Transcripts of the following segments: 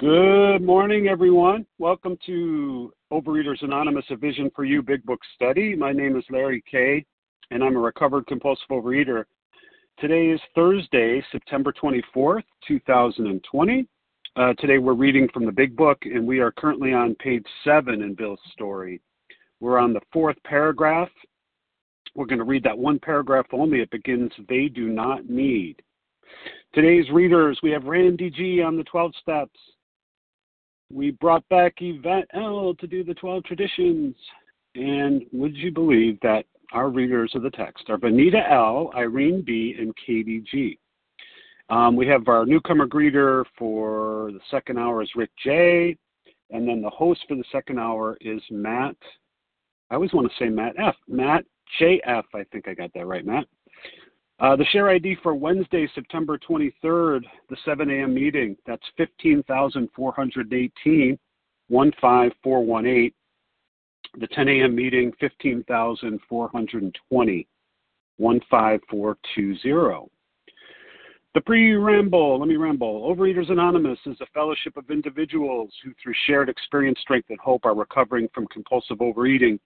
Good morning, everyone. Welcome to Overeaters Anonymous, a Vision for You Big Book Study. My name is Larry Kay, and I'm a recovered compulsive overeater. Today is Thursday, September 24th, 2020. Uh, today we're reading from the Big Book, and we are currently on page 7 in Bill's story. We're on the fourth paragraph. We're going to read that one paragraph only. It begins, They do not need. Today's readers, we have Randy G on the 12 steps. We brought back Yvette L to do the 12 traditions. And would you believe that our readers of the text are Vanita L, Irene B, and Katie G. Um, we have our newcomer greeter for the second hour is Rick J, and then the host for the second hour is Matt. I always want to say Matt F. Matt JF. I think I got that right, Matt. Uh, the share ID for Wednesday, September 23rd, the 7 a.m. meeting, that's 15,418, 15418. The 10 a.m. meeting, 15,420, 15420. The pre-ramble, let me ramble. Overeaters Anonymous is a fellowship of individuals who, through shared experience, strength, and hope, are recovering from compulsive overeating.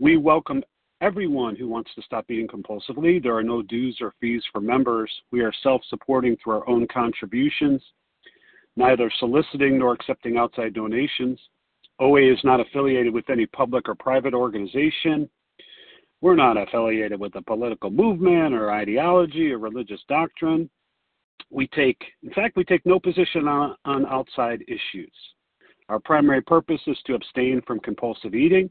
We welcome everyone who wants to stop eating compulsively. There are no dues or fees for members. We are self supporting through our own contributions, neither soliciting nor accepting outside donations. OA is not affiliated with any public or private organization. We're not affiliated with a political movement or ideology or religious doctrine. We take, in fact, we take no position on, on outside issues. Our primary purpose is to abstain from compulsive eating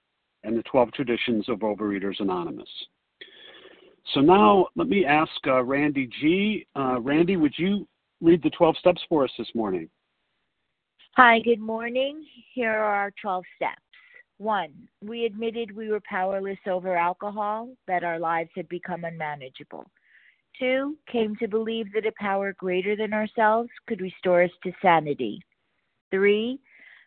and the 12 Traditions of Overeaters Anonymous. So now let me ask uh, Randy G. Uh, Randy, would you read the 12 steps for us this morning? Hi, good morning. Here are our 12 steps. One, we admitted we were powerless over alcohol, that our lives had become unmanageable. Two, came to believe that a power greater than ourselves could restore us to sanity. Three,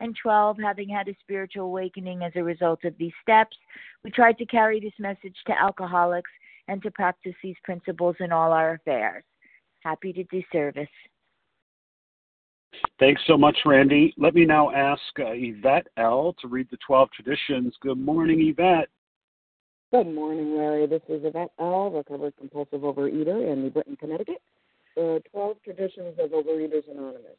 and 12, having had a spiritual awakening as a result of these steps, we tried to carry this message to alcoholics and to practice these principles in all our affairs. Happy to do service. Thanks so much, Randy. Let me now ask uh, Yvette L. to read the 12 traditions. Good morning, Yvette. Good morning, Larry. This is Yvette L., recovered compulsive overeater in New Britain, Connecticut. The 12 traditions of Overeaters Anonymous.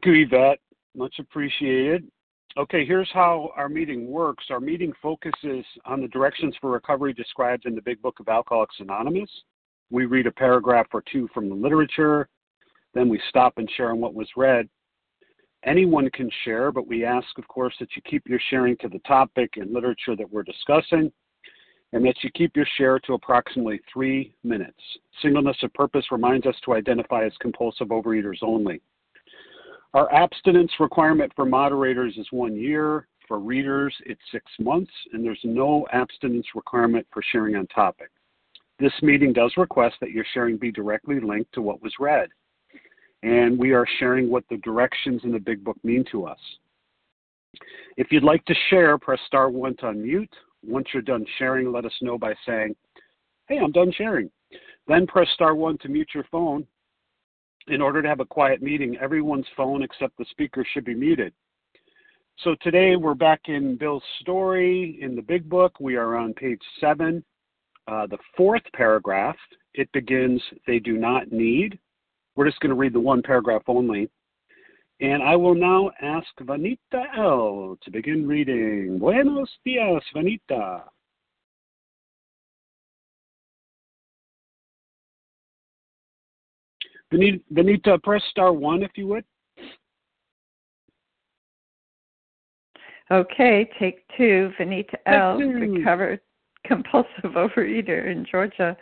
Thank you, Yvette. Much appreciated. Okay, here's how our meeting works. Our meeting focuses on the directions for recovery described in the Big Book of Alcoholics Anonymous. We read a paragraph or two from the literature, then we stop and share on what was read. Anyone can share, but we ask, of course, that you keep your sharing to the topic and literature that we're discussing, and that you keep your share to approximately three minutes. Singleness of purpose reminds us to identify as compulsive overeaters only. Our abstinence requirement for moderators is one year. For readers, it's six months, and there's no abstinence requirement for sharing on topic. This meeting does request that your sharing be directly linked to what was read. And we are sharing what the directions in the Big Book mean to us. If you'd like to share, press star one to unmute. Once you're done sharing, let us know by saying, Hey, I'm done sharing. Then press star one to mute your phone in order to have a quiet meeting, everyone's phone except the speaker should be muted. So today we're back in Bill's story in the big book. We are on page seven, uh, the fourth paragraph. It begins, They do not need. We're just going to read the one paragraph only. And I will now ask Vanita L. to begin reading. Buenos dias, Vanita. Vanita, press star one if you would. Okay, take two. Vanita L. recovered compulsive overeater in Georgia.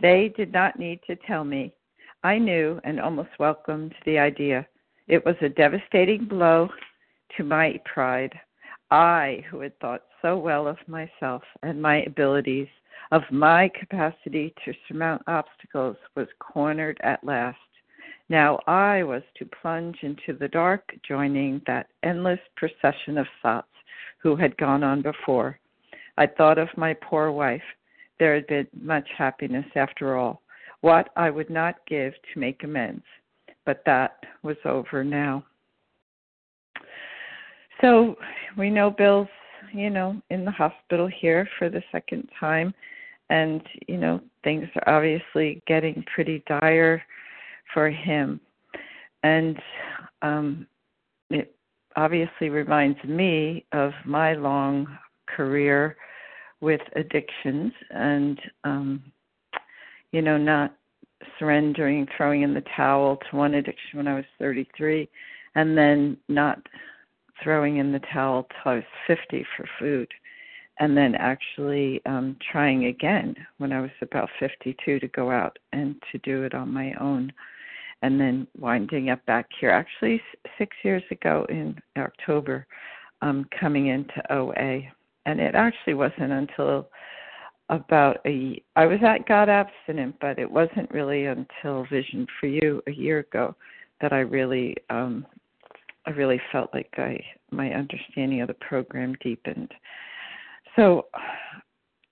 They did not need to tell me. I knew and almost welcomed the idea. It was a devastating blow to my pride. I, who had thought so well of myself and my abilities, of my capacity to surmount obstacles was cornered at last. Now I was to plunge into the dark, joining that endless procession of sots who had gone on before. I thought of my poor wife. There had been much happiness after all. What I would not give to make amends. But that was over now. So we know Bill's, you know, in the hospital here for the second time and you know things are obviously getting pretty dire for him. And um it obviously reminds me of my long career with addictions and um you know not surrendering throwing in the towel to one addiction when I was 33 and then not throwing in the towel till I was 50 for food and then actually um, trying again when I was about 52 to go out and to do it on my own, and then winding up back here. Actually, six years ago in October, um, coming into OA, and it actually wasn't until about a I was at God abstinent, but it wasn't really until Vision for You a year ago that I really um I really felt like I my understanding of the program deepened so,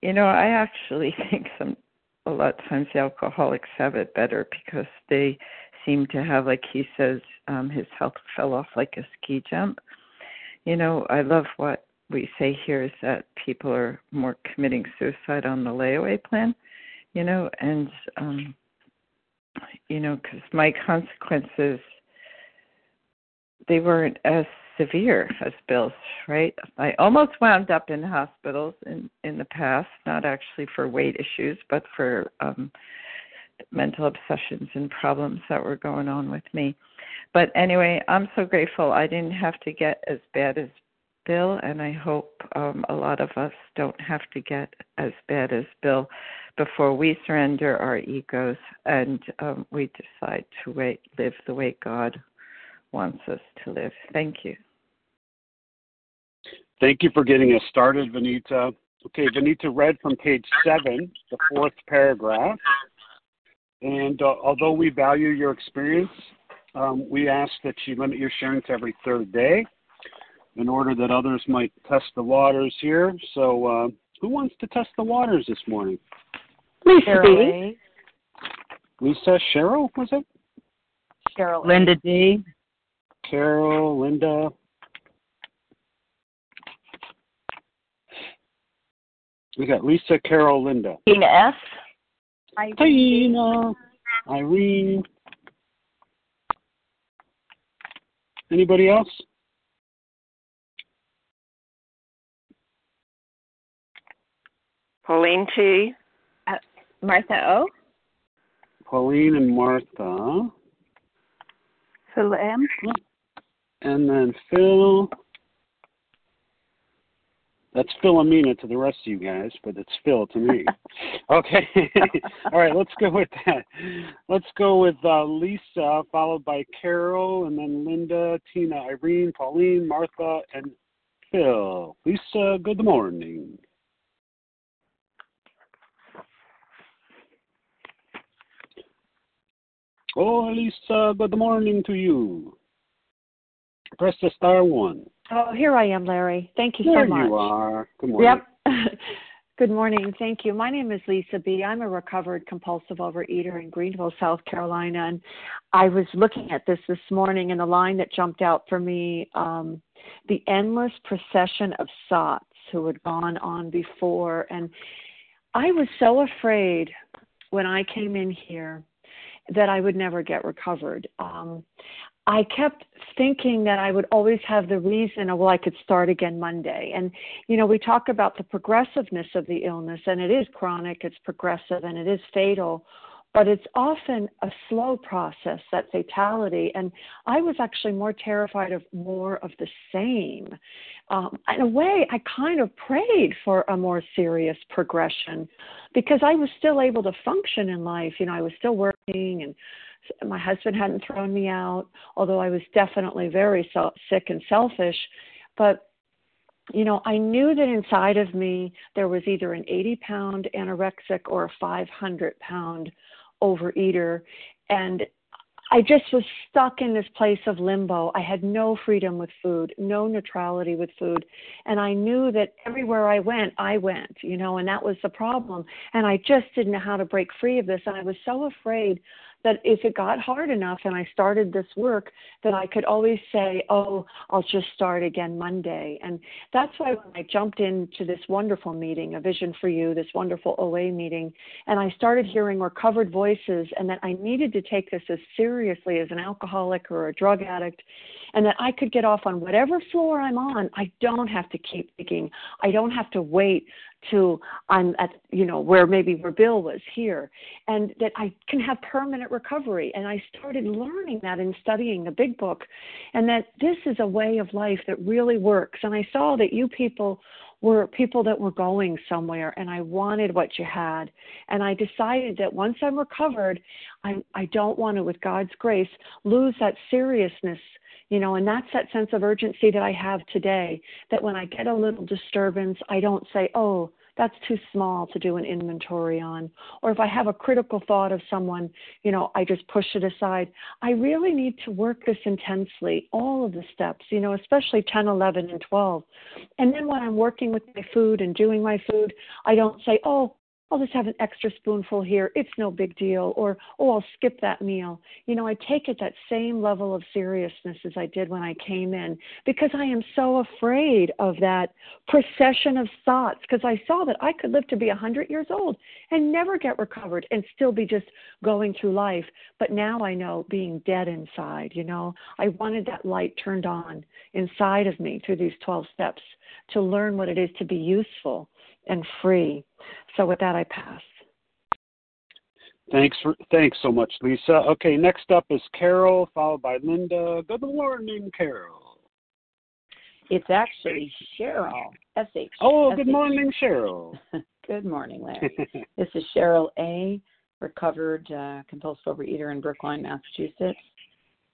you know, I actually think some a lot of times the alcoholics have it better because they seem to have, like he says, um, his health fell off like a ski jump. You know, I love what we say here is that people are more committing suicide on the layaway plan. You know, and um, you know, because my consequences they weren't as severe as Bill's, right? I almost wound up in hospitals in in the past, not actually for weight issues, but for um mental obsessions and problems that were going on with me. But anyway, I'm so grateful I didn't have to get as bad as Bill, and I hope um, a lot of us don't have to get as bad as Bill before we surrender our egos and um, we decide to wait, live the way God wants us to live. Thank you. Thank you for getting us started, Vanita. Okay, Vanita read from page seven, the fourth paragraph. And uh, although we value your experience, um, we ask that you limit your sharing to every third day in order that others might test the waters here. So, uh, who wants to test the waters this morning? Lisa B. Lisa, Cheryl, was it? Cheryl. Linda D. Carol, Linda. We got Lisa, Carol, Linda. Tina S. Tina, Irene. Anybody else? Pauline T. Uh, Martha O. Pauline and Martha. Phil M. And then Phil. That's Philomena to the rest of you guys, but it's Phil to me. okay. All right, let's go with that. Let's go with uh, Lisa, followed by Carol, and then Linda, Tina, Irene, Pauline, Martha, and Phil. Lisa, good morning. Oh, Lisa, good morning to you. Press the star one. Oh, here I am, Larry. Thank you there so much. you are. Good morning. Yep. Good morning. Thank you. My name is Lisa B. I'm a recovered compulsive overeater in Greenville, South Carolina. And I was looking at this this morning, and the line that jumped out for me um, the endless procession of sots who had gone on before. And I was so afraid when I came in here that I would never get recovered. Um, I kept thinking that I would always have the reason, of, well, I could start again Monday. And, you know, we talk about the progressiveness of the illness, and it is chronic, it's progressive, and it is fatal but it's often a slow process, that fatality. And I was actually more terrified of more of the same. Um, in a way, I kind of prayed for a more serious progression because I was still able to function in life. You know, I was still working and my husband hadn't thrown me out, although I was definitely very so- sick and selfish. But you know, I knew that inside of me there was either an 80 pound anorexic or a 500 pound overeater and I just was stuck in this place of limbo. I had no freedom with food, no neutrality with food. And I knew that everywhere I went, I went, you know, and that was the problem. And I just didn't know how to break free of this. And I was so afraid that if it got hard enough and I started this work, that I could always say, oh, I'll just start again Monday. And that's why when I jumped into this wonderful meeting, A Vision for You, this wonderful OA meeting, and I started hearing recovered voices, and that I needed to take this as seriously as an alcoholic or a drug addict, and that I could get off on whatever floor I'm on. I don't have to keep thinking. I don't have to wait to I'm at you know where maybe where Bill was here, and that I can have permanent recovery. And I started learning that in studying the Big Book, and that this is a way of life that really works. And I saw that you people were people that were going somewhere and I wanted what you had. And I decided that once I'm recovered, I, I don't want to, with God's grace, lose that seriousness you know, and that's that sense of urgency that I have today. That when I get a little disturbance, I don't say, oh, that's too small to do an inventory on. Or if I have a critical thought of someone, you know, I just push it aside. I really need to work this intensely, all of the steps, you know, especially 10, 11, and 12. And then when I'm working with my food and doing my food, I don't say, oh, I'll just have an extra spoonful here. It's no big deal. Or, oh, I'll skip that meal. You know, I take it that same level of seriousness as I did when I came in because I am so afraid of that procession of thoughts because I saw that I could live to be a 100 years old and never get recovered and still be just going through life. But now I know being dead inside, you know, I wanted that light turned on inside of me through these 12 steps to learn what it is to be useful and free. So with that, I pass. Thanks for thanks so much, Lisa. Okay, next up is Carol, followed by Linda. Good morning, Carol. it's actually Cheryl. S H. Oh, good morning, Cheryl. good morning, Larry. this is Cheryl A, recovered uh, compulsive overeater in Brookline, Massachusetts.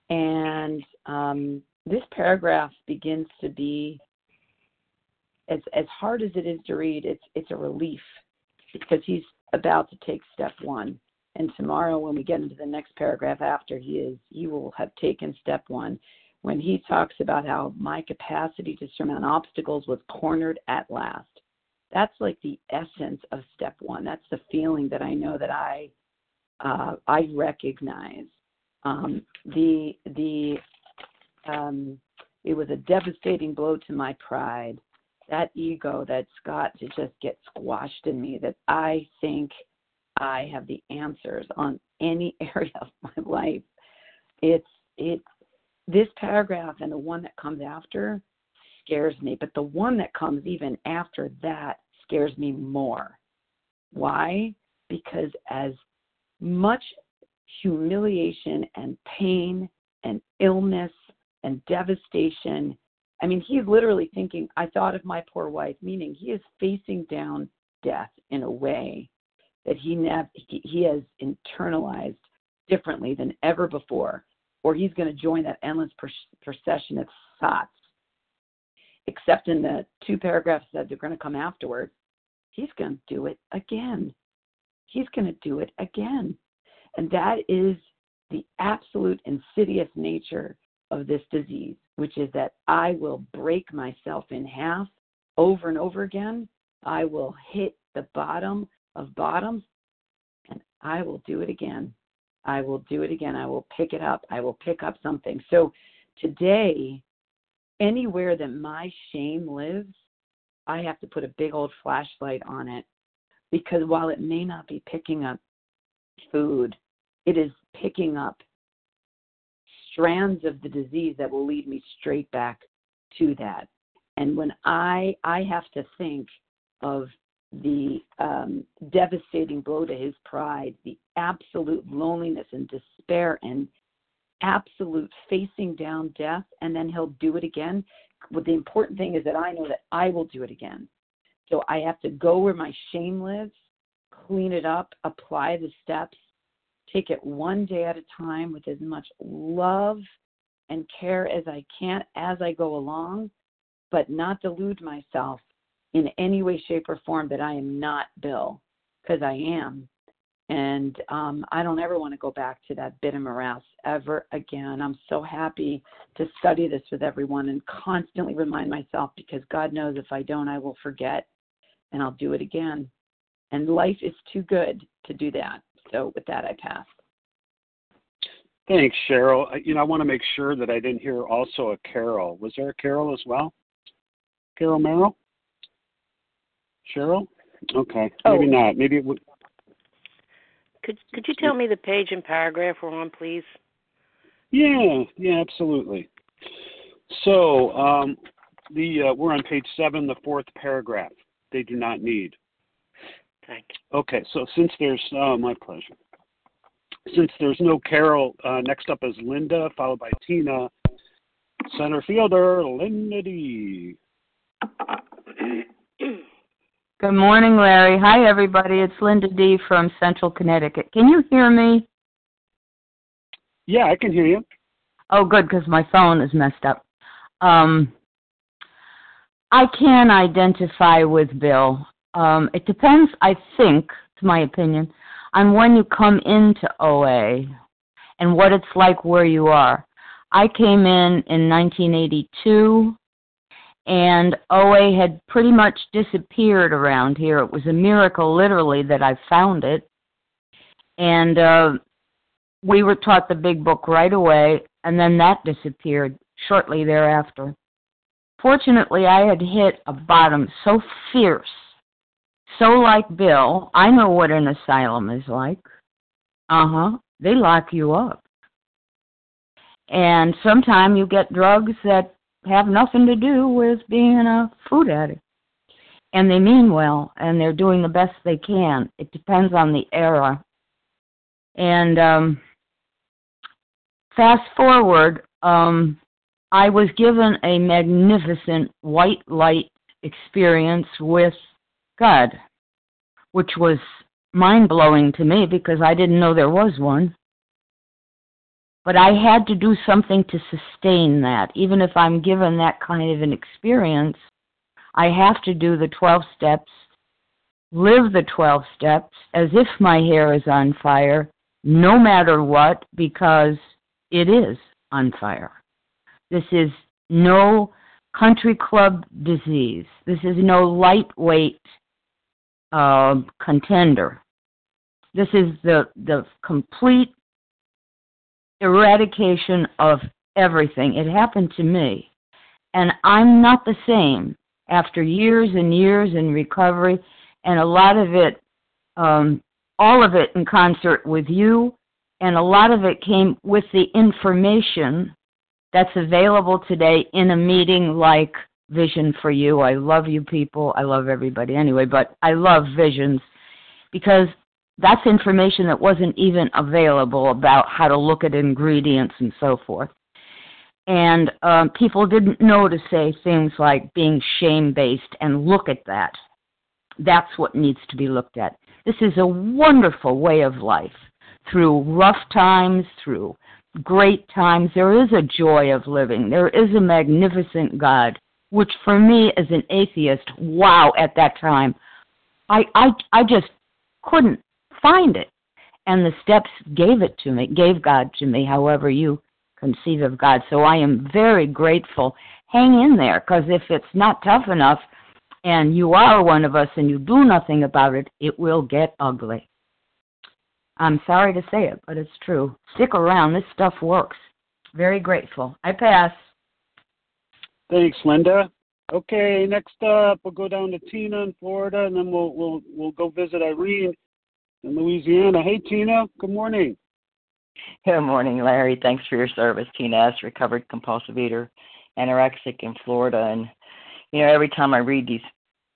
And um, this paragraph begins to be as as hard as it is to read. It's it's a relief because he's about to take step one. And tomorrow, when we get into the next paragraph after he is, he will have taken step one when he talks about how my capacity to surmount obstacles was cornered at last. That's like the essence of step one. That's the feeling that I know that I uh, I recognize. Um, the the um, it was a devastating blow to my pride, that ego that's got to just get squashed in me. That I think I have the answers on any area of my life. It's it's this paragraph and the one that comes after scares me, but the one that comes even after that scares me more. Why? Because as much humiliation and pain and illness and devastation. I mean, he's literally thinking, I thought of my poor wife, meaning he is facing down death in a way that he, nev- he, he has internalized differently than ever before, or he's going to join that endless procession of thoughts. Except in the two paragraphs that they're going to come afterward, he's going to do it again. He's going to do it again. And that is the absolute insidious nature of this disease, which is that I will break myself in half over and over again. I will hit the bottom of bottoms and I will do it again. I will do it again. I will pick it up. I will pick up something. So today, anywhere that my shame lives, I have to put a big old flashlight on it because while it may not be picking up food, it is picking up strands of the disease that will lead me straight back to that. And when I I have to think of the um, devastating blow to his pride, the absolute loneliness and despair and absolute facing down death, and then he'll do it again. But the important thing is that I know that I will do it again. So I have to go where my shame lives, clean it up, apply the steps, take it one day at a time with as much love and care as I can as I go along, but not delude myself in any way, shape, or form that I am not Bill, because I am. And um, I don't ever want to go back to that bit of morass ever again. I'm so happy to study this with everyone and constantly remind myself because God knows if I don't, I will forget and I'll do it again. And life is too good to do that. So with that, I pass. Thanks, Cheryl. You know, I want to make sure that I didn't hear also a Carol. Was there a Carol as well? Carol Merrill? Cheryl? Okay, maybe oh. not. Maybe it would. Could Could you tell me the page and paragraph we're on, please? Yeah, yeah, absolutely. So um, the uh, we're on page seven, the fourth paragraph. They do not need. Thank you. Okay, so since there's, oh, my pleasure. Since there's no Carol, uh, next up is Linda, followed by Tina. Center fielder, Linda D. Good morning, Larry. Hi, everybody. It's Linda D. from Central Connecticut. Can you hear me? Yeah, I can hear you. Oh, good, because my phone is messed up. Um, I can identify with Bill. Um, it depends, I think, to my opinion, on when you come into OA and what it's like where you are. I came in in 1982 and OA had pretty much disappeared around here. It was a miracle, literally, that I found it. And uh, we were taught the big book right away, and then that disappeared shortly thereafter. Fortunately, I had hit a bottom so fierce so, like Bill, I know what an asylum is like. Uh huh. They lock you up. And sometimes you get drugs that have nothing to do with being a food addict. And they mean well, and they're doing the best they can. It depends on the era. And um, fast forward, um, I was given a magnificent white light experience with God, which was mind blowing to me because I didn't know there was one. But I had to do something to sustain that. Even if I'm given that kind of an experience, I have to do the 12 steps, live the 12 steps as if my hair is on fire, no matter what, because it is on fire. This is no country club disease. This is no lightweight uh, contender. This is the the complete eradication of everything. It happened to me, and I'm not the same after years and years in recovery, and a lot of it, um, all of it in concert with you, and a lot of it came with the information that's available today in a meeting like Vision for You. I love you people. I love everybody anyway, but I love Visions because that's information that wasn't even available about how to look at ingredients and so forth. And um, people didn't know to say things like being shame based and look at that. That's what needs to be looked at. This is a wonderful way of life. Through rough times, through great times. There is a joy of living. There is a magnificent God, which for me as an atheist, wow, at that time, I I I just couldn't find it. And the steps gave it to me, gave God to me, however you conceive of God. So I am very grateful. Hang in there, because if it's not tough enough and you are one of us and you do nothing about it, it will get ugly. I'm sorry to say it, but it's true. Stick around. This stuff works. Very grateful. I pass. Thanks, Linda. Okay, next up we'll go down to Tina in Florida, and then we'll we'll we'll go visit Irene in Louisiana. Hey, Tina. Good morning. Good morning, Larry. Thanks for your service. Tina S., recovered compulsive eater, anorexic in Florida, and you know every time I read these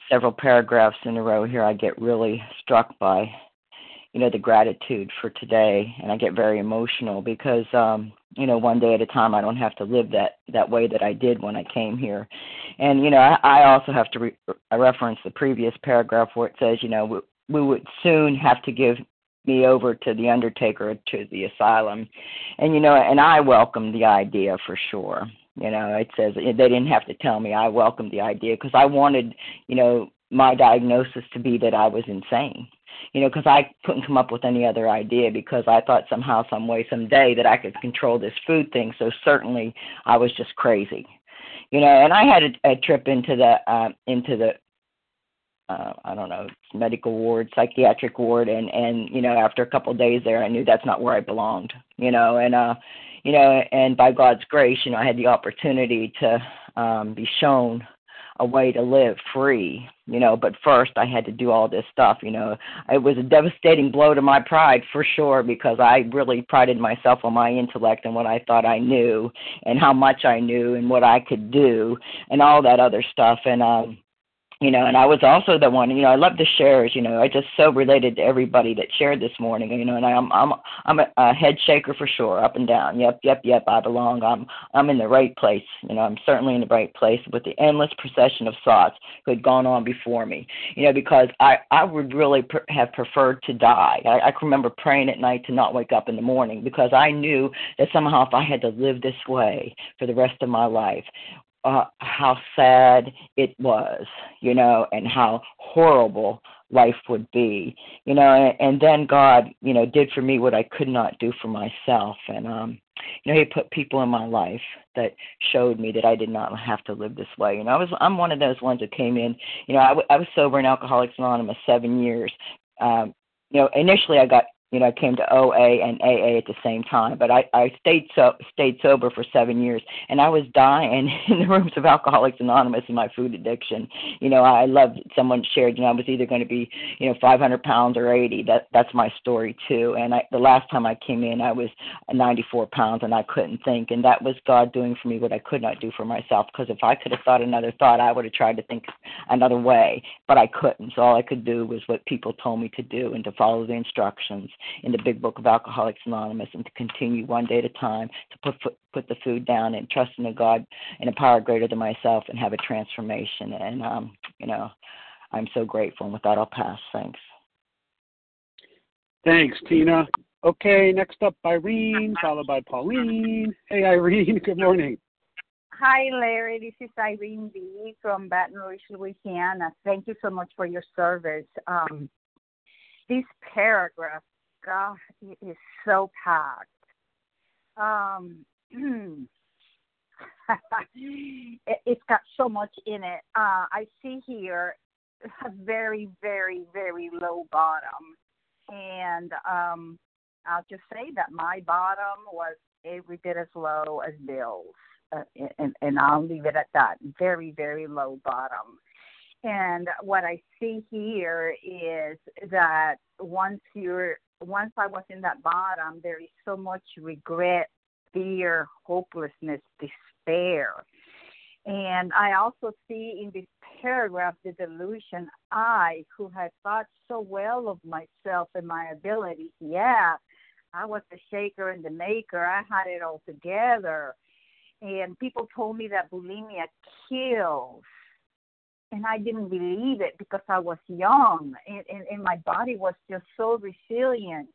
several paragraphs in a row here, I get really struck by you know the gratitude for today and i get very emotional because um you know one day at a time i don't have to live that that way that i did when i came here. And you know i, I also have to re- reference the previous paragraph where it says you know we, we would soon have to give me over to the undertaker to the asylum. And you know and i welcome the idea for sure. You know it says they didn't have to tell me i welcomed the idea because i wanted you know my diagnosis to be that i was insane you know, because I couldn't come up with any other idea because I thought somehow, some way, someday that I could control this food thing. So certainly, I was just crazy, you know. And I had a, a trip into the uh, into the uh, I don't know medical ward, psychiatric ward, and and you know after a couple of days there, I knew that's not where I belonged, you know, and uh, you know, and by God's grace, you know, I had the opportunity to um, be shown a way to live free, you know, but first I had to do all this stuff, you know. It was a devastating blow to my pride for sure because I really prided myself on my intellect and what I thought I knew and how much I knew and what I could do and all that other stuff and um you know, and I was also the one, you know, I love the shares, you know, I just so related to everybody that shared this morning, you know, and I'm I'm I'm a, head shaker for sure, up and down. Yep, yep, yep, I belong. I'm I'm in the right place, you know, I'm certainly in the right place with the endless procession of thoughts who had gone on before me, you know, because I I would really pr- have preferred to die. I, I can remember praying at night to not wake up in the morning because I knew that somehow if I had to live this way for the rest of my life, uh, how sad it was, you know, and how horrible life would be, you know, and, and then God, you know, did for me what I could not do for myself, and um, you know, He put people in my life that showed me that I did not have to live this way. You know, I was I'm one of those ones that came in, you know, I, w- I was sober in Alcoholics Anonymous seven years. Um, you know, initially I got you know, I came to OA and AA at the same time. But I, I stayed so stayed sober for seven years, and I was dying in the rooms of Alcoholics Anonymous in my food addiction. You know, I loved someone shared. You know, I was either going to be, you know, 500 pounds or 80. That that's my story too. And I, the last time I came in, I was 94 pounds, and I couldn't think. And that was God doing for me what I could not do for myself. Because if I could have thought another thought, I would have tried to think another way, but I couldn't. So all I could do was what people told me to do and to follow the instructions in the Big Book of Alcoholics Anonymous and to continue one day at a time to put put the food down and trust in a God and a power greater than myself and have a transformation. And um, you know, I'm so grateful. And with that, I'll pass. Thanks. Thanks, Tina. Okay, next up, Irene, followed by Pauline. Hey, Irene. Good morning. Hi, Larry. This is Irene B. from Baton Rouge, Louisiana. Thank you so much for your service. Um, this paragraph, God, it is so packed. Um, it, has got so much in it. Uh, I see here a very, very, very low bottom. And um, I'll just say that my bottom was every bit as low as Bill's. Uh, and, and I'll leave it at that. Very, very low bottom. And what I see here is that once you're once I was in that bottom, there is so much regret, fear, hopelessness, despair. And I also see in this paragraph the delusion I, who had thought so well of myself and my abilities, yeah, I was the shaker and the maker. I had it all together. And people told me that bulimia kills. And I didn't believe it because I was young and, and, and my body was just so resilient.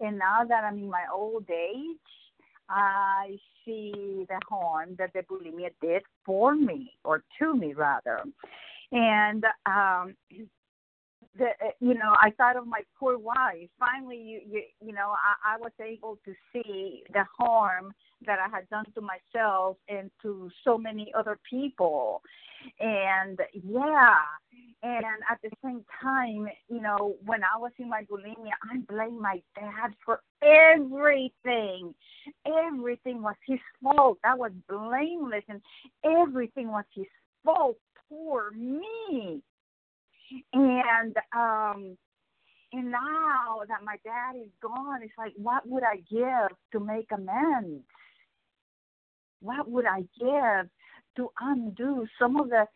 And now that I'm in my old age, I see the harm that the bulimia did for me, or to me rather. And um, the, you know, I thought of my poor wife. Finally, you, you, you know, I, I was able to see the harm that I had done to myself and to so many other people. And yeah, and at the same time, you know, when I was in my bulimia, I blamed my dad for everything. Everything was his fault. I was blameless, and everything was his fault. Poor me. And um and now that my dad is gone, it's like what would I give to make amends? What would I give to undo some of the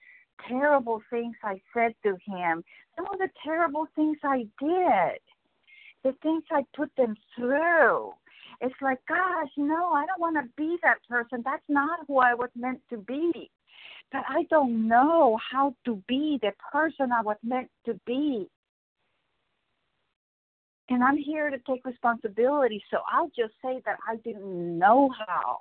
terrible things I said to him, some of the terrible things I did, the things I put them through? It's like, gosh, no, I don't want to be that person. That's not who I was meant to be but I don't know how to be the person I was meant to be. And I'm here to take responsibility, so I'll just say that I didn't know how.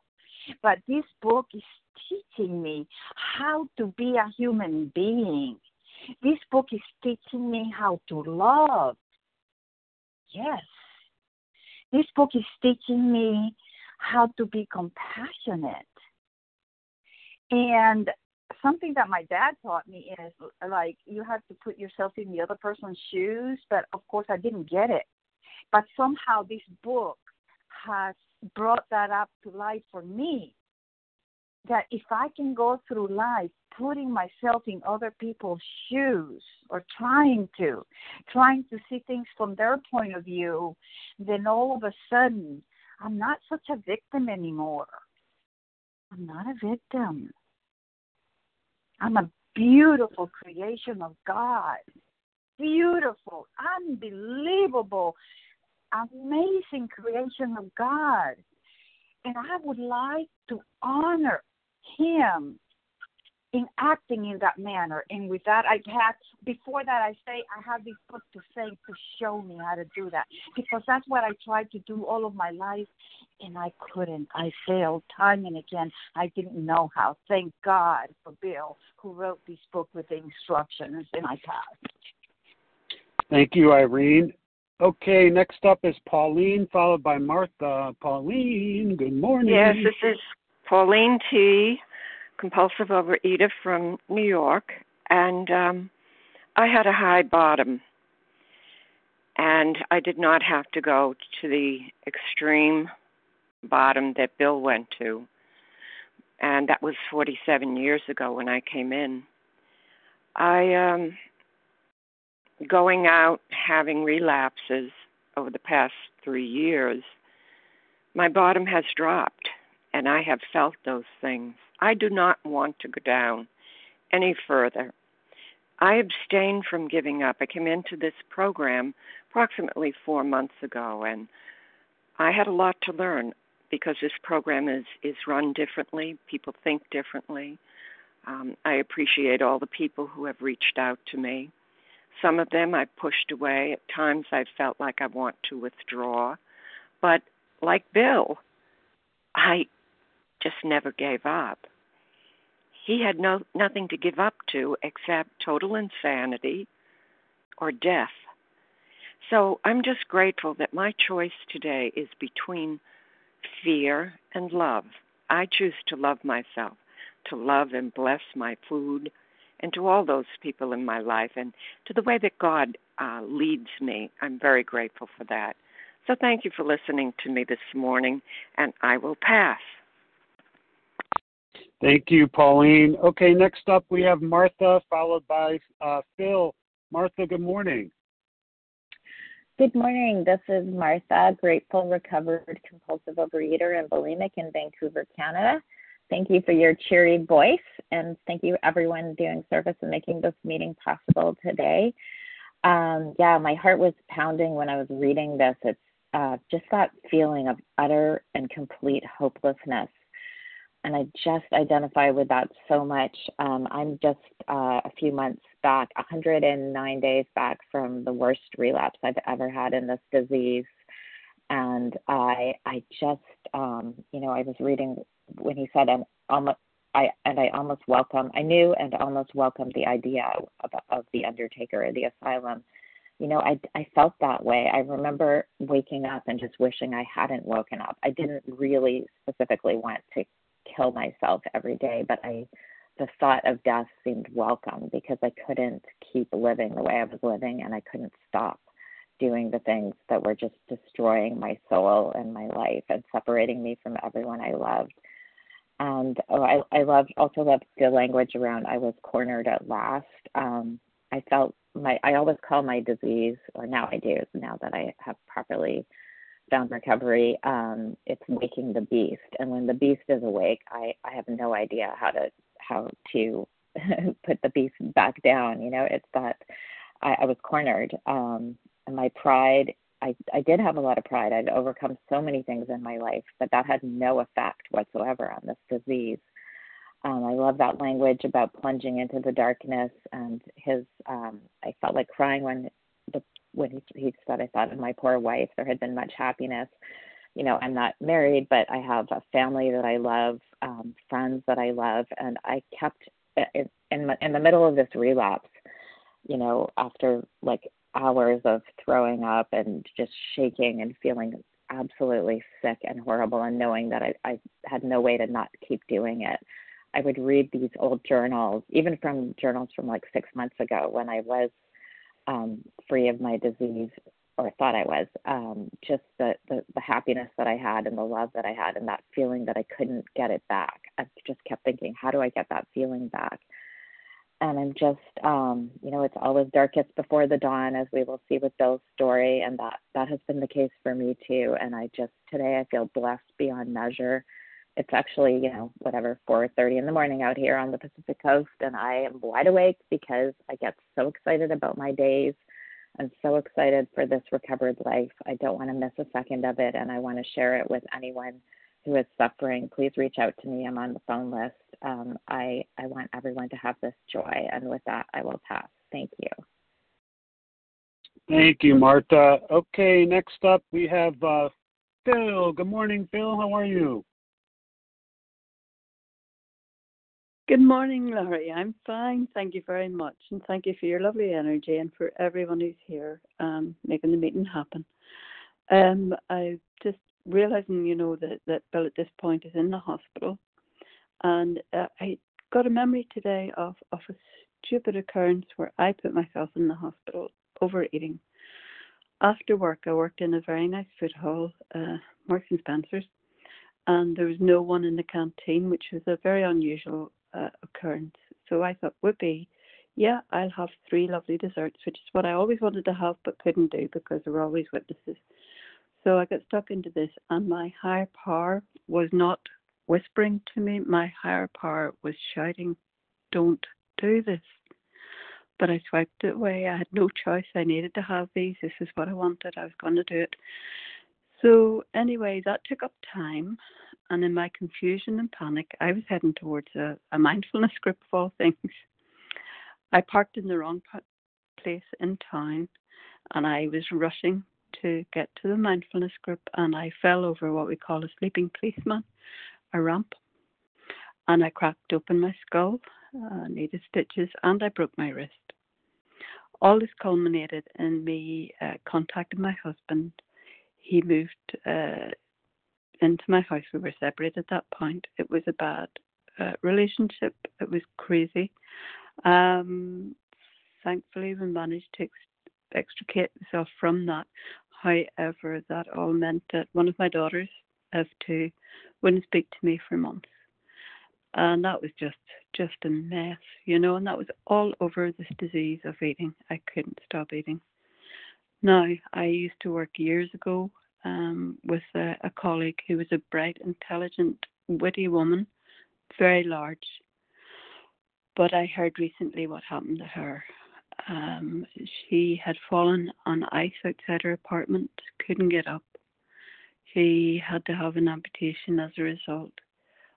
But this book is teaching me how to be a human being. This book is teaching me how to love. Yes. This book is teaching me how to be compassionate. And something that my dad taught me is like you have to put yourself in the other person's shoes, but of course I didn't get it. But somehow this book has brought that up to life for me. That if I can go through life putting myself in other people's shoes or trying to, trying to see things from their point of view, then all of a sudden I'm not such a victim anymore. I'm not a victim. I'm a beautiful creation of God. Beautiful, unbelievable, amazing creation of God. And I would like to honor Him in acting in that manner. And with that, I had, before that, I say, I have this book to say to show me how to do that. Because that's what I tried to do all of my life, and I couldn't. I failed time and again. I didn't know how. Thank God for Bill, who wrote this book with the instructions, and I passed. Thank you, Irene. Okay, next up is Pauline, followed by Martha. Pauline, good morning. Yes, this is Pauline T compulsive overeater from New York, and um, I had a high bottom. And I did not have to go to the extreme bottom that Bill went to. And that was 47 years ago when I came in. I, um, going out having relapses over the past three years, my bottom has dropped, and I have felt those things. I do not want to go down any further. I abstain from giving up. I came into this program approximately four months ago, and I had a lot to learn because this program is is run differently. People think differently. Um, I appreciate all the people who have reached out to me. Some of them I've pushed away. At times I've felt like I want to withdraw. But like Bill, I just never gave up. He had no nothing to give up to except total insanity or death. So I'm just grateful that my choice today is between fear and love. I choose to love myself, to love and bless my food, and to all those people in my life, and to the way that God uh, leads me. I'm very grateful for that. So thank you for listening to me this morning, and I will pass. Thank you, Pauline. Okay, next up we have Martha, followed by uh, Phil. Martha, good morning. Good morning. This is Martha, grateful recovered compulsive overeater and bulimic in Vancouver, Canada. Thank you for your cheery voice, and thank you everyone doing service and making this meeting possible today. Um, yeah, my heart was pounding when I was reading this. It's uh, just that feeling of utter and complete hopelessness. And I just identify with that so much. Um, I'm just uh, a few months back, 109 days back from the worst relapse I've ever had in this disease. And I, I just, um, you know, I was reading when he said, "I'm almost," I and I almost welcome. I knew and almost welcomed the idea of, of the undertaker or the asylum. You know, I I felt that way. I remember waking up and just wishing I hadn't woken up. I didn't really specifically want to kill myself every day, but I the thought of death seemed welcome because I couldn't keep living the way I was living and I couldn't stop doing the things that were just destroying my soul and my life and separating me from everyone I loved. And oh, I, I loved also loved the language around I was cornered at last. Um, I felt my I always call my disease, or now I do, now that I have properly found recovery, um, it's waking the beast. And when the beast is awake, I, I have no idea how to how to put the beast back down. You know, it's that I, I was cornered. Um, and my pride, I, I did have a lot of pride. I'd overcome so many things in my life, but that had no effect whatsoever on this disease. Um, I love that language about plunging into the darkness and his. Um, I felt like crying when the when he he said, "I thought of my poor wife. There had been much happiness." you know, I'm not married, but I have a family that I love, um, friends that I love, and I kept in, in in the middle of this relapse, you know, after like hours of throwing up and just shaking and feeling absolutely sick and horrible, and knowing that I, I had no way to not keep doing it. I would read these old journals, even from journals from like six months ago when I was um, free of my disease, or thought I was, um, just the, the, the happiness that I had and the love that I had and that feeling that I couldn't get it back. I just kept thinking, how do I get that feeling back? And I'm just, um, you know, it's always darkest before the dawn, as we will see with Bill's story, and that that has been the case for me too. And I just today I feel blessed beyond measure. It's actually, you know, whatever 4:30 in the morning out here on the Pacific Coast, and I am wide awake because I get so excited about my days I'm so excited for this recovered life. I don't want to miss a second of it, and I want to share it with anyone who is suffering. Please reach out to me. I'm on the phone list. Um, I, I want everyone to have this joy. And with that, I will pass. Thank you. Thank you, Martha. Okay, next up we have uh, Phil. Good morning, Phil. How are you? Good morning, Laurie. I'm fine. Thank you very much. And thank you for your lovely energy and for everyone who's here um, making the meeting happen. Um, I just realizing, you know, that, that Bill at this point is in the hospital. And uh, I got a memory today of, of a stupid occurrence where I put myself in the hospital overeating. After work, I worked in a very nice food hall, uh, Marks and Spencer's, and there was no one in the canteen, which was a very unusual uh, occurrence. So I thought be, yeah, I'll have three lovely desserts, which is what I always wanted to have but couldn't do because there were always witnesses. So I got stuck into this, and my higher power was not whispering to me. My higher power was shouting, "Don't do this." but I swiped it away. I had no choice. I needed to have these. This is what I wanted. I was going to do it. So, anyway, that took up time. And in my confusion and panic, I was heading towards a, a mindfulness group of all things. I parked in the wrong place in town and I was rushing to get to the mindfulness group and I fell over what we call a sleeping policeman, a ramp, and I cracked open my skull, uh, needed stitches, and I broke my wrist. All this culminated in me uh, contacting my husband. He moved uh, into my house. We were separated at that point. It was a bad uh, relationship. It was crazy. Um, thankfully, we managed to ex- extricate myself from that. However, that all meant that one of my daughters, F2, wouldn't speak to me for months. And that was just just a mess, you know, and that was all over this disease of eating. I couldn't stop eating. Now, I used to work years ago um, with a, a colleague who was a bright, intelligent, witty woman, very large. But I heard recently what happened to her. Um, she had fallen on ice outside her apartment, couldn't get up. She had to have an amputation as a result.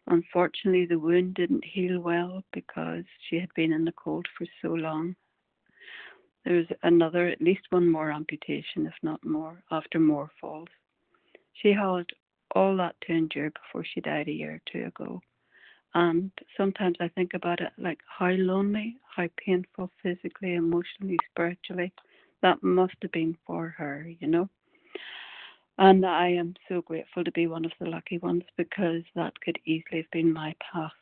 Unfortunately, the wound didn't heal well because she had been in the cold for so long. There was another, at least one more amputation, if not more, after more falls. She had all that to endure before she died a year or two ago. And sometimes I think about it like how lonely, how painful physically, emotionally, spiritually that must have been for her, you know. And I am so grateful to be one of the lucky ones because that could easily have been my path.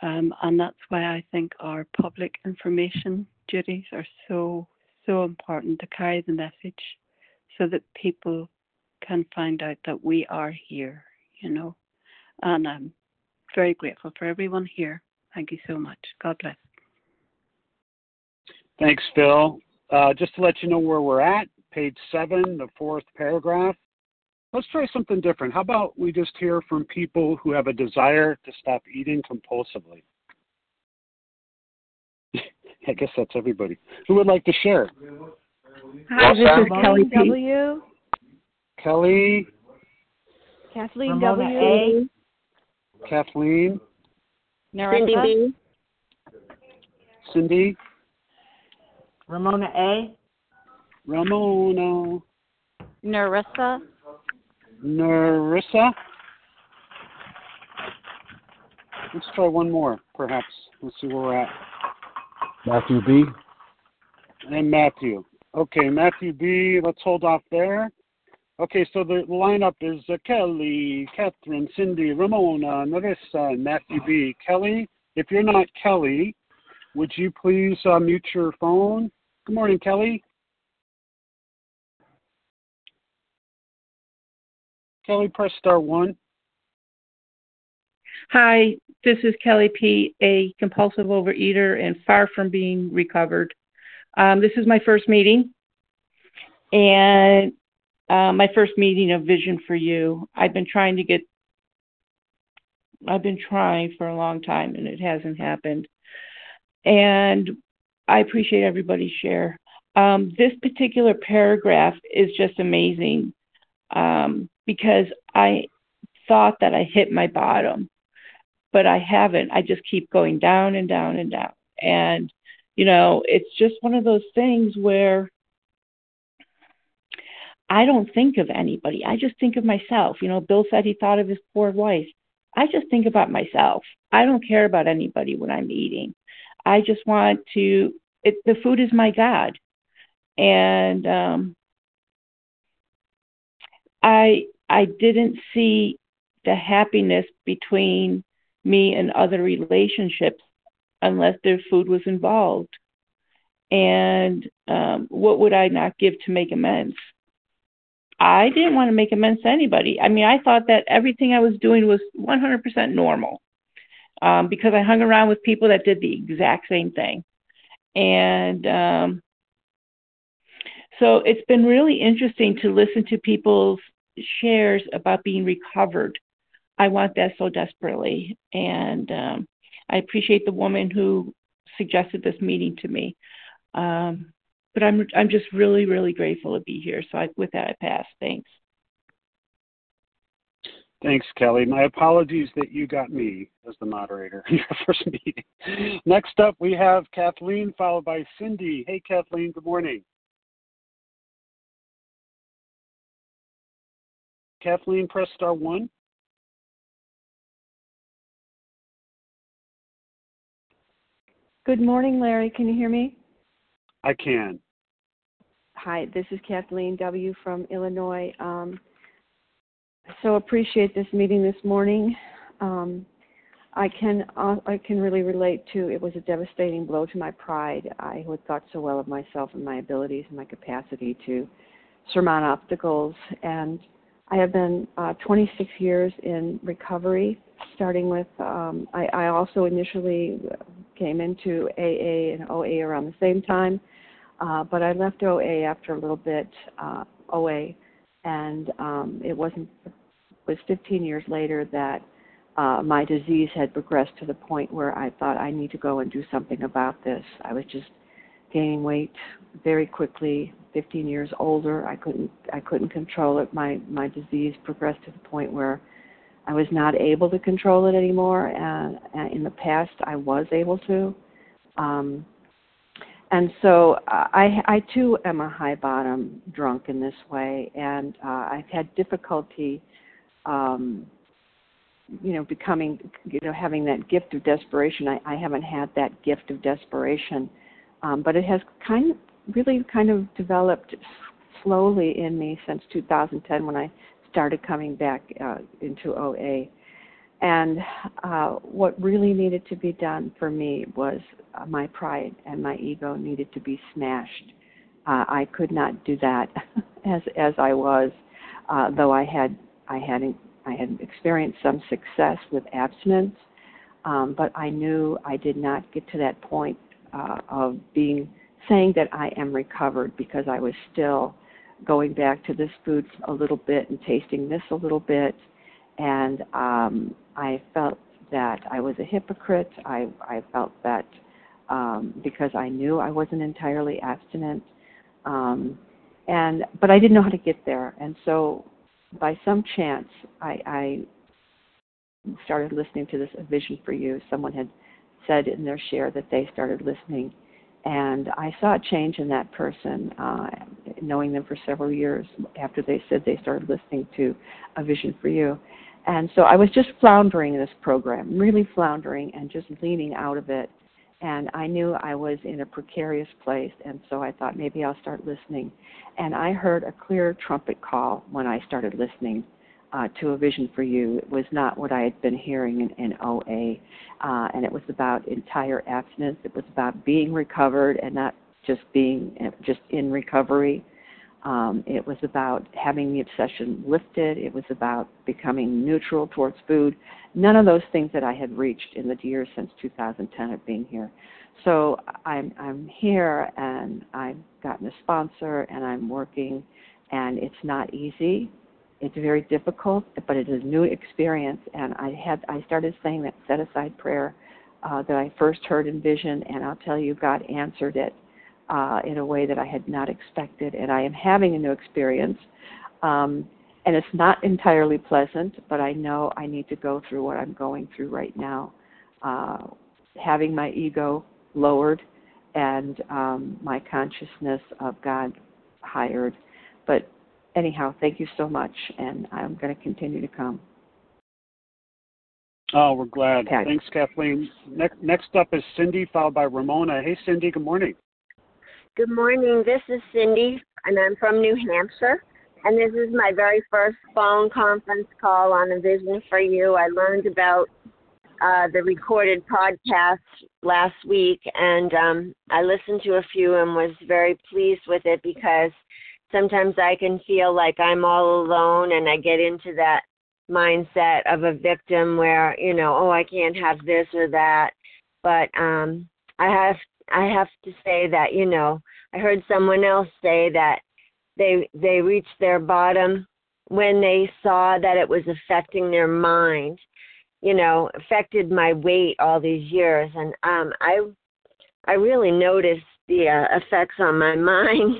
Um, and that's why I think our public information duties are so, so important to carry the message so that people can find out that we are here, you know. And I'm very grateful for everyone here. Thank you so much. God bless. Thanks, Phil. Uh, just to let you know where we're at, page seven, the fourth paragraph. Let's try something different. How about we just hear from people who have a desire to stop eating compulsively? I guess that's everybody. Who would like to share? Hi, this is Kelly W. Kelly. Kathleen Ramona W. A. Kathleen. Cindy B. Cindy. Ramona A. Ramona. Narissa. Narissa. Let's try one more, perhaps. Let's see where we're at. Matthew B. And Matthew. Okay, Matthew B. Let's hold off there. Okay, so the lineup is uh, Kelly, Catherine, Cindy, Ramona, Narissa, and Matthew B. Kelly, if you're not Kelly, would you please uh, mute your phone? Good morning, Kelly. Kelly, press star one. Hi, this is Kelly P., a compulsive overeater and far from being recovered. Um, this is my first meeting and uh, my first meeting of Vision for You. I've been trying to get, I've been trying for a long time and it hasn't happened. And I appreciate everybody's share. Um, this particular paragraph is just amazing um, because I thought that I hit my bottom, but I haven't. I just keep going down and down and down. And, you know, it's just one of those things where I don't think of anybody. I just think of myself. You know, Bill said he thought of his poor wife. I just think about myself. I don't care about anybody when I'm eating. I just want to it, the food is my god. And um I I didn't see the happiness between me and other relationships unless their food was involved. And um, what would I not give to make amends? I didn't want to make amends to anybody. I mean, I thought that everything I was doing was 100% normal um, because I hung around with people that did the exact same thing. And um, so it's been really interesting to listen to people's shares about being recovered. I want that so desperately. And um, I appreciate the woman who suggested this meeting to me. Um, but I'm I'm just really really grateful to be here. So I, with that, I pass. Thanks. Thanks, Kelly. My apologies that you got me as the moderator in your first meeting. Next up, we have Kathleen, followed by Cindy. Hey, Kathleen, good morning. Kathleen, press star one. Good morning, Larry. Can you hear me? I can. Hi, this is Kathleen W. from Illinois. Um, so appreciate this meeting this morning. Um, I can uh, I can really relate to it was a devastating blow to my pride. I who had thought so well of myself and my abilities and my capacity to surmount obstacles. And I have been uh, 26 years in recovery, starting with um, I, I also initially came into AA and OA around the same time, uh, but I left OA after a little bit uh, OA, and um, it wasn't it was 15 years later that uh, my disease had progressed to the point where I thought I need to go and do something about this. I was just gaining weight very quickly. 15 years older, I couldn't I couldn't control it. My my disease progressed to the point where I was not able to control it anymore. And, in the past, I was able to. Um, and so I, I too am a high bottom drunk in this way, and uh, I've had difficulty um, you know, becoming, you know, having that gift of desperation. I, I haven't had that gift of desperation, um, but it has kind of really kind of developed slowly in me since 2010 when I started coming back uh, into OA. And uh, what really needed to be done for me was uh, my pride and my ego needed to be smashed. Uh, I could not do that as as I was, uh, though I had I had I had experienced some success with abstinence, um, but I knew I did not get to that point uh, of being saying that I am recovered because I was still going back to this food a little bit and tasting this a little bit, and um, I felt that I was a hypocrite. I I felt that um, because I knew I wasn't entirely abstinent, um, and but I didn't know how to get there, and so by some chance, I, I started listening to this A Vision for You. Someone had said in their share that they started listening, and I saw a change in that person, uh, knowing them for several years after they said they started listening to A Vision for You. And so I was just floundering in this program, really floundering and just leaning out of it and I knew I was in a precarious place, and so I thought maybe I'll start listening. And I heard a clear trumpet call when I started listening uh, to A Vision for You. It was not what I had been hearing in, in OA, uh, and it was about entire abstinence. It was about being recovered and not just being uh, just in recovery. Um, it was about having the obsession lifted. It was about becoming neutral towards food. None of those things that I had reached in the years since 2010 of being here. So I'm I'm here and I've gotten a sponsor and I'm working, and it's not easy. It's very difficult, but it is a new experience. And I had I started saying that set aside prayer uh, that I first heard in vision, and I'll tell you, God answered it uh, in a way that I had not expected, and I am having a new experience. Um, and it's not entirely pleasant, but I know I need to go through what I'm going through right now. Uh, having my ego lowered and um, my consciousness of God higher. But anyhow, thank you so much, and I'm going to continue to come. Oh, we're glad. Thanks, Kathleen. Next, next up is Cindy, followed by Ramona. Hey, Cindy, good morning. Good morning. This is Cindy, and I'm from New Hampshire. And this is my very first phone conference call on A Vision for You. I learned about uh, the recorded podcast last week, and um, I listened to a few and was very pleased with it because sometimes I can feel like I'm all alone, and I get into that mindset of a victim where you know, oh, I can't have this or that. But um, I have I have to say that you know I heard someone else say that they they reached their bottom when they saw that it was affecting their mind you know affected my weight all these years and um i I really noticed the uh, effects on my mind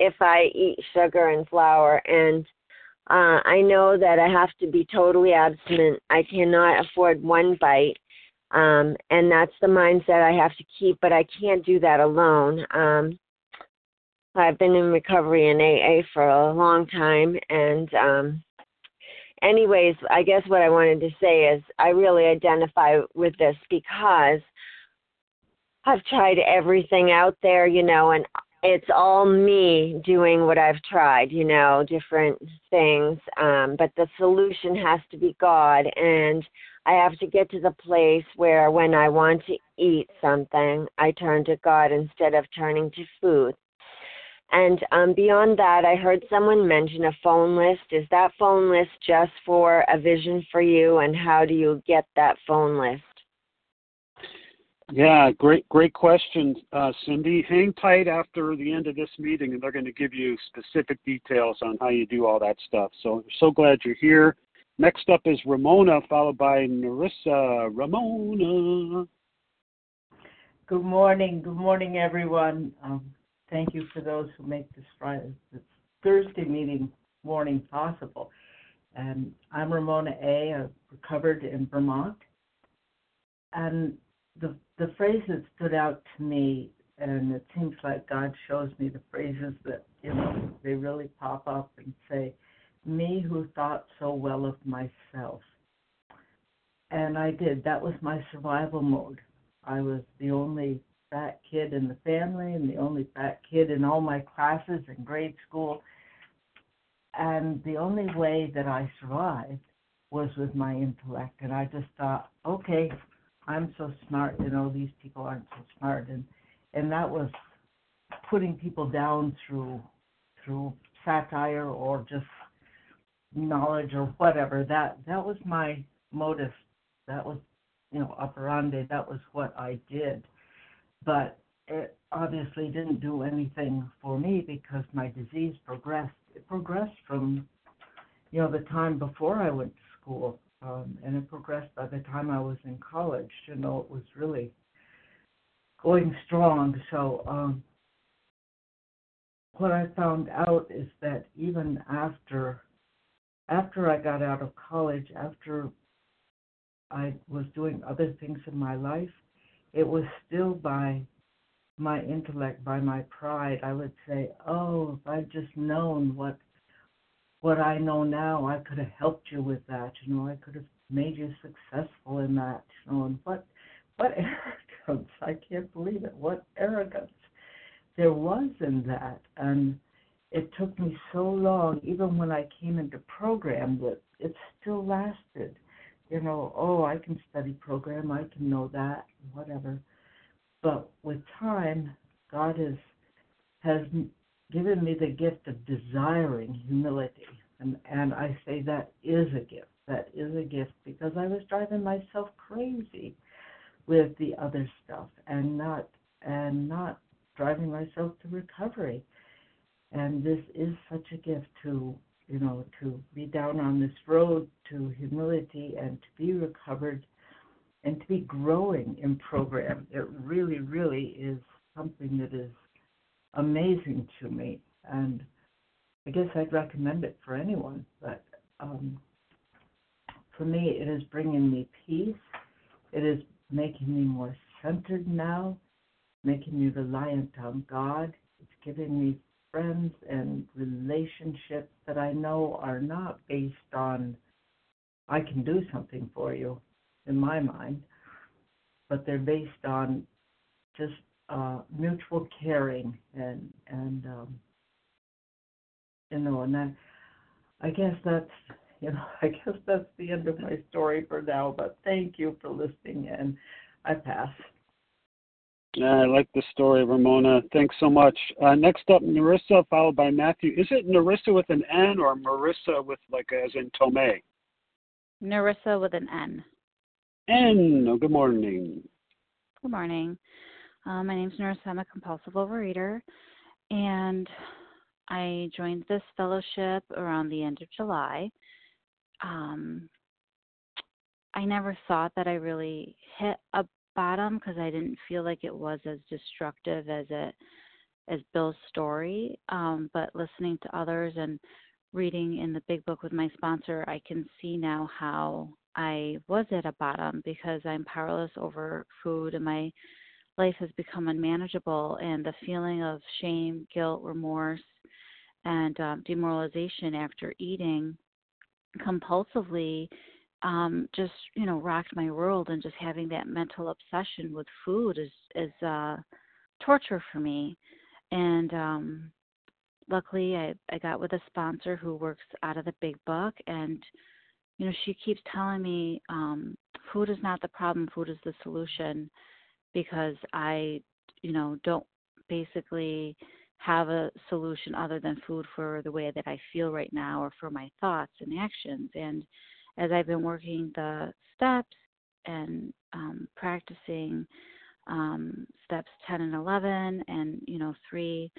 if I eat sugar and flour. And uh, I know that I have to be totally abstinent. I cannot afford one bite. Um, and that's the mindset I have to keep, but I can't do that alone. Um, I've been in recovery in AA for a long time, and um, anyways, I guess what I wanted to say is I really identify with this because I've tried everything out there, you know, and it's all me doing what I've tried, you know, different things. Um, but the solution has to be God, and I have to get to the place where when I want to eat something, I turn to God instead of turning to food. And um, beyond that, I heard someone mention a phone list. Is that phone list just for a vision for you, and how do you get that phone list? Yeah, great, great question, uh, Cindy. Hang tight after the end of this meeting, and they're going to give you specific details on how you do all that stuff. So, so glad you're here. Next up is Ramona, followed by Narissa. Ramona. Good morning. Good morning, everyone. Um, thank you for those who make this Friday, this Thursday meeting morning possible. And I'm Ramona A. I recovered in Vermont. And the the phrase that stood out to me, and it seems like God shows me the phrases that you know they really pop up and say, "Me who thought so well of myself." And I did. That was my survival mode. I was the only fat kid in the family and the only fat kid in all my classes in grade school. And the only way that I survived was with my intellect. And I just thought, okay, I'm so smart, you know, these people aren't so smart. And and that was putting people down through through satire or just knowledge or whatever. That that was my motive. That was you know operandi. That was what I did but it obviously didn't do anything for me because my disease progressed. It progressed from, you know, the time before I went to school, um, and it progressed by the time I was in college. You know, it was really going strong. So um, what I found out is that even after after I got out of college, after I was doing other things in my life, it was still by my intellect, by my pride. I would say, oh, if I'd just known what what I know now, I could have helped you with that. You know, I could have made you successful in that. You know, and what what arrogance! I can't believe it. What arrogance there was in that, and it took me so long, even when I came into program, that it still lasted you know, oh, I can study program, I can know that, whatever. But with time, God has has given me the gift of desiring humility, and and I say that is a gift. That is a gift because I was driving myself crazy with the other stuff and not and not driving myself to recovery. And this is such a gift to you know, to be down on this road to humility and to be recovered and to be growing in program. It really, really is something that is amazing to me. And I guess I'd recommend it for anyone. But um, for me, it is bringing me peace. It is making me more centered now, making me reliant on God. It's giving me friends and relationships that I know are not based on I can do something for you in my mind, but they're based on just uh, mutual caring and and um, you know and then I guess that's you know I guess that's the end of my story for now. But thank you for listening, and I pass. I like the story, Ramona. Thanks so much. Uh, next up, Narissa, followed by Matthew. Is it Narissa with an N or Marissa with like as in Tomei? Narissa with an N. N. Oh, good morning. Good morning. Uh, my name's Narissa. I'm a compulsive overeater, and I joined this fellowship around the end of July. Um, I never thought that I really hit a bottom because I didn't feel like it was as destructive as it as Bill's story. Um, but listening to others and reading in the big book with my sponsor, I can see now how I was at a bottom because I'm powerless over food and my life has become unmanageable and the feeling of shame, guilt, remorse, and um, demoralization after eating compulsively um just you know rocked my world and just having that mental obsession with food is is uh torture for me. And um luckily i i got with a sponsor who works out of the big book and you know she keeps telling me um food is not the problem food is the solution because i you know don't basically have a solution other than food for the way that i feel right now or for my thoughts and actions. And as I've been working the steps and um, practicing um, steps 10 and 11 and you know 3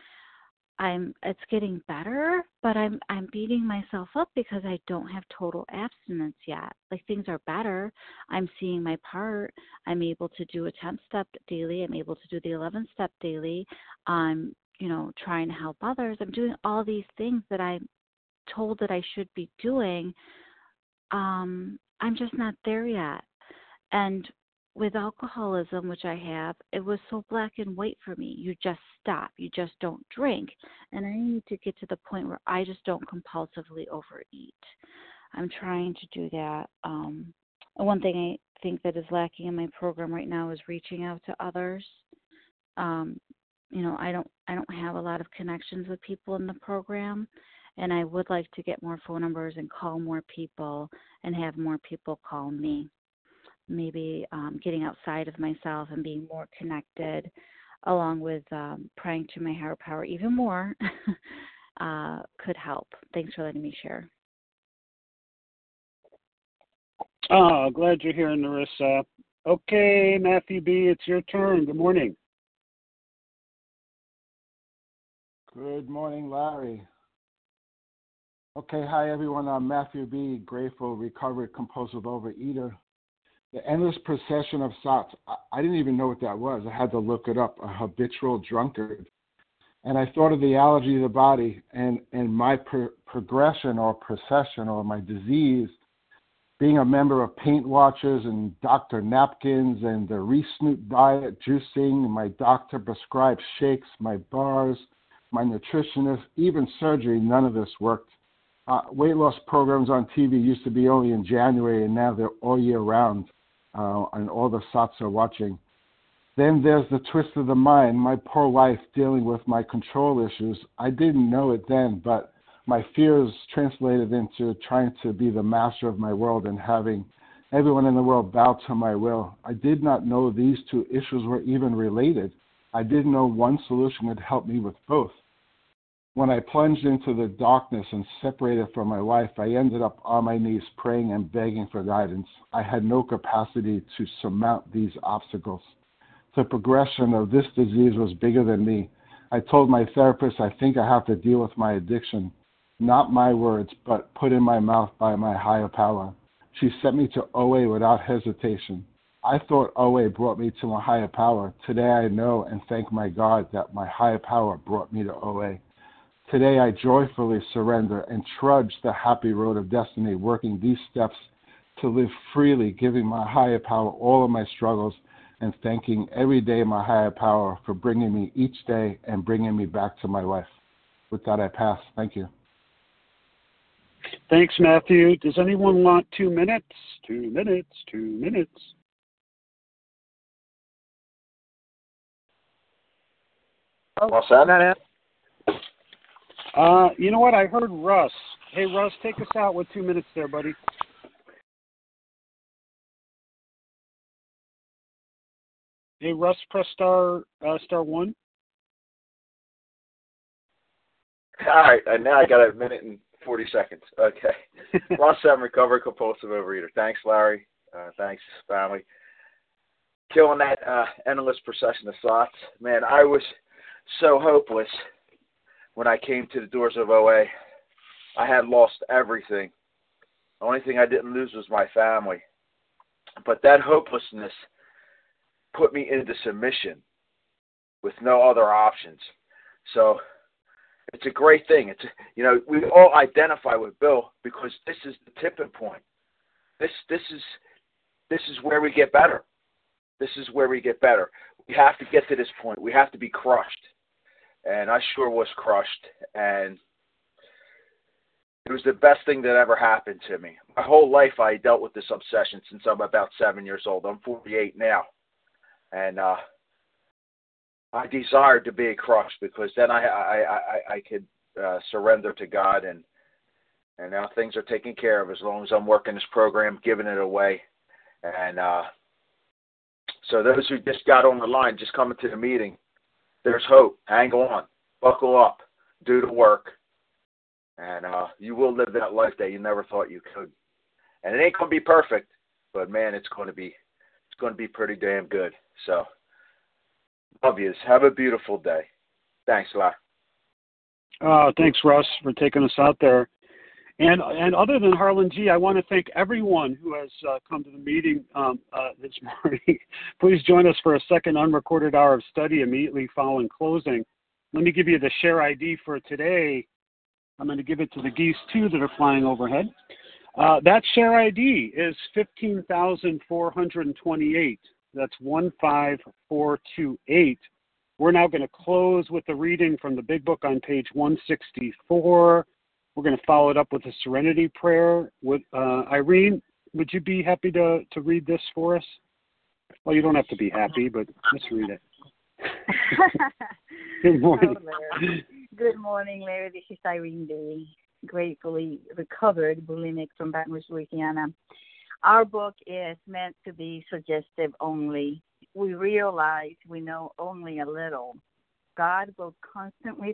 I'm it's getting better, but I'm I'm beating myself up because I don't have total abstinence yet. Like things are better. I'm seeing my part. I'm able to do a 10 step daily. I'm able to do the 11 step daily. I'm, you know, trying to help others. I'm doing all these things that I'm told that I should be doing, um, I'm just not there yet. And with alcoholism, which I have, it was so black and white for me. You just stop, you just don't drink. And I need to get to the point where I just don't compulsively overeat. I'm trying to do that. Um, one thing I think that is lacking in my program right now is reaching out to others. Um, you know, I don't I don't have a lot of connections with people in the program and I would like to get more phone numbers and call more people and have more people call me. Maybe um, getting outside of myself and being more connected, along with um, praying to my higher power even more, uh, could help. Thanks for letting me share. Oh, glad you're here, Narissa. Okay, Matthew B., it's your turn. Good morning. Good morning, Larry. Okay, hi everyone. I'm Matthew B. Grateful, recovered compulsive overeater. The endless procession of thoughts. I didn't even know what that was. I had to look it up. A habitual drunkard, and I thought of the allergy of the body and and my pro- progression or procession or my disease. Being a member of Weight Watchers and Dr. Atkins and the Re-Snoot diet, juicing, my doctor prescribed shakes, my bars, my nutritionist, even surgery. None of this worked uh, weight loss programs on TV used to be only in January, and now they're all year round, uh, and all the sats are watching. Then there's the twist of the mind. My poor wife dealing with my control issues. I didn't know it then, but my fears translated into trying to be the master of my world and having everyone in the world bow to my will. I did not know these two issues were even related. I didn't know one solution would help me with both. When I plunged into the darkness and separated from my wife, I ended up on my knees praying and begging for guidance. I had no capacity to surmount these obstacles. The progression of this disease was bigger than me. I told my therapist I think I have to deal with my addiction. Not my words, but put in my mouth by my higher power. She sent me to OA without hesitation. I thought OA brought me to my higher power. Today I know and thank my God that my higher power brought me to OA. Today I joyfully surrender and trudge the happy road of destiny, working these steps to live freely, giving my higher power all of my struggles and thanking every day my higher power for bringing me each day and bringing me back to my life. With that, I pass. Thank you. Thanks, Matthew. Does anyone want two minutes? Two minutes, two minutes. Well said. Uh, you know what? I heard Russ. Hey, Russ, take us out with two minutes there, buddy. Hey, Russ, press star uh, star one. All right, and now I got a minute and forty seconds. Okay, Russ, I'm recovered compulsive overeater. Thanks, Larry. Uh, thanks, family. Killing that uh, endless procession of thoughts. Man, I was so hopeless when I came to the doors of OA. I had lost everything. The only thing I didn't lose was my family. But that hopelessness put me into submission with no other options. So it's a great thing. It's you know we all identify with Bill because this is the tipping point. This this is this is where we get better. This is where we get better. We have to get to this point. We have to be crushed, and I sure was crushed. And it was the best thing that ever happened to me. My whole life I dealt with this obsession since I'm about seven years old. I'm 48 now, and uh, I desired to be crushed because then I I I, I could uh, surrender to God and and now things are taken care of as long as I'm working this program, giving it away, and uh, so those who just got on the line, just coming to the meeting, there's hope. Hang on, buckle up, do the work, and uh, you will live that life that you never thought you could. And it ain't gonna be perfect, but man, it's gonna be it's gonna be pretty damn good. So love yous. Have a beautiful day. Thanks a lot. Uh, thanks, Russ, for taking us out there. And and other than Harlan G, I want to thank everyone who has uh, come to the meeting um, uh, this morning. Please join us for a second unrecorded hour of study immediately following closing. Let me give you the share ID for today. I'm going to give it to the geese too that are flying overhead. Uh, that share ID is 15,428. That's 15428. We're now going to close with the reading from the Big Book on page 164. We're going to follow it up with a serenity prayer. With uh, Irene, would you be happy to, to read this for us? Well, you don't have to be happy, but let's read it. Good morning. Hello, Good morning, Larry. This is Irene Day, gratefully recovered bulimic from Baton Rouge, Louisiana. Our book is meant to be suggestive only. We realize we know only a little. God will constantly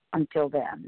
until then.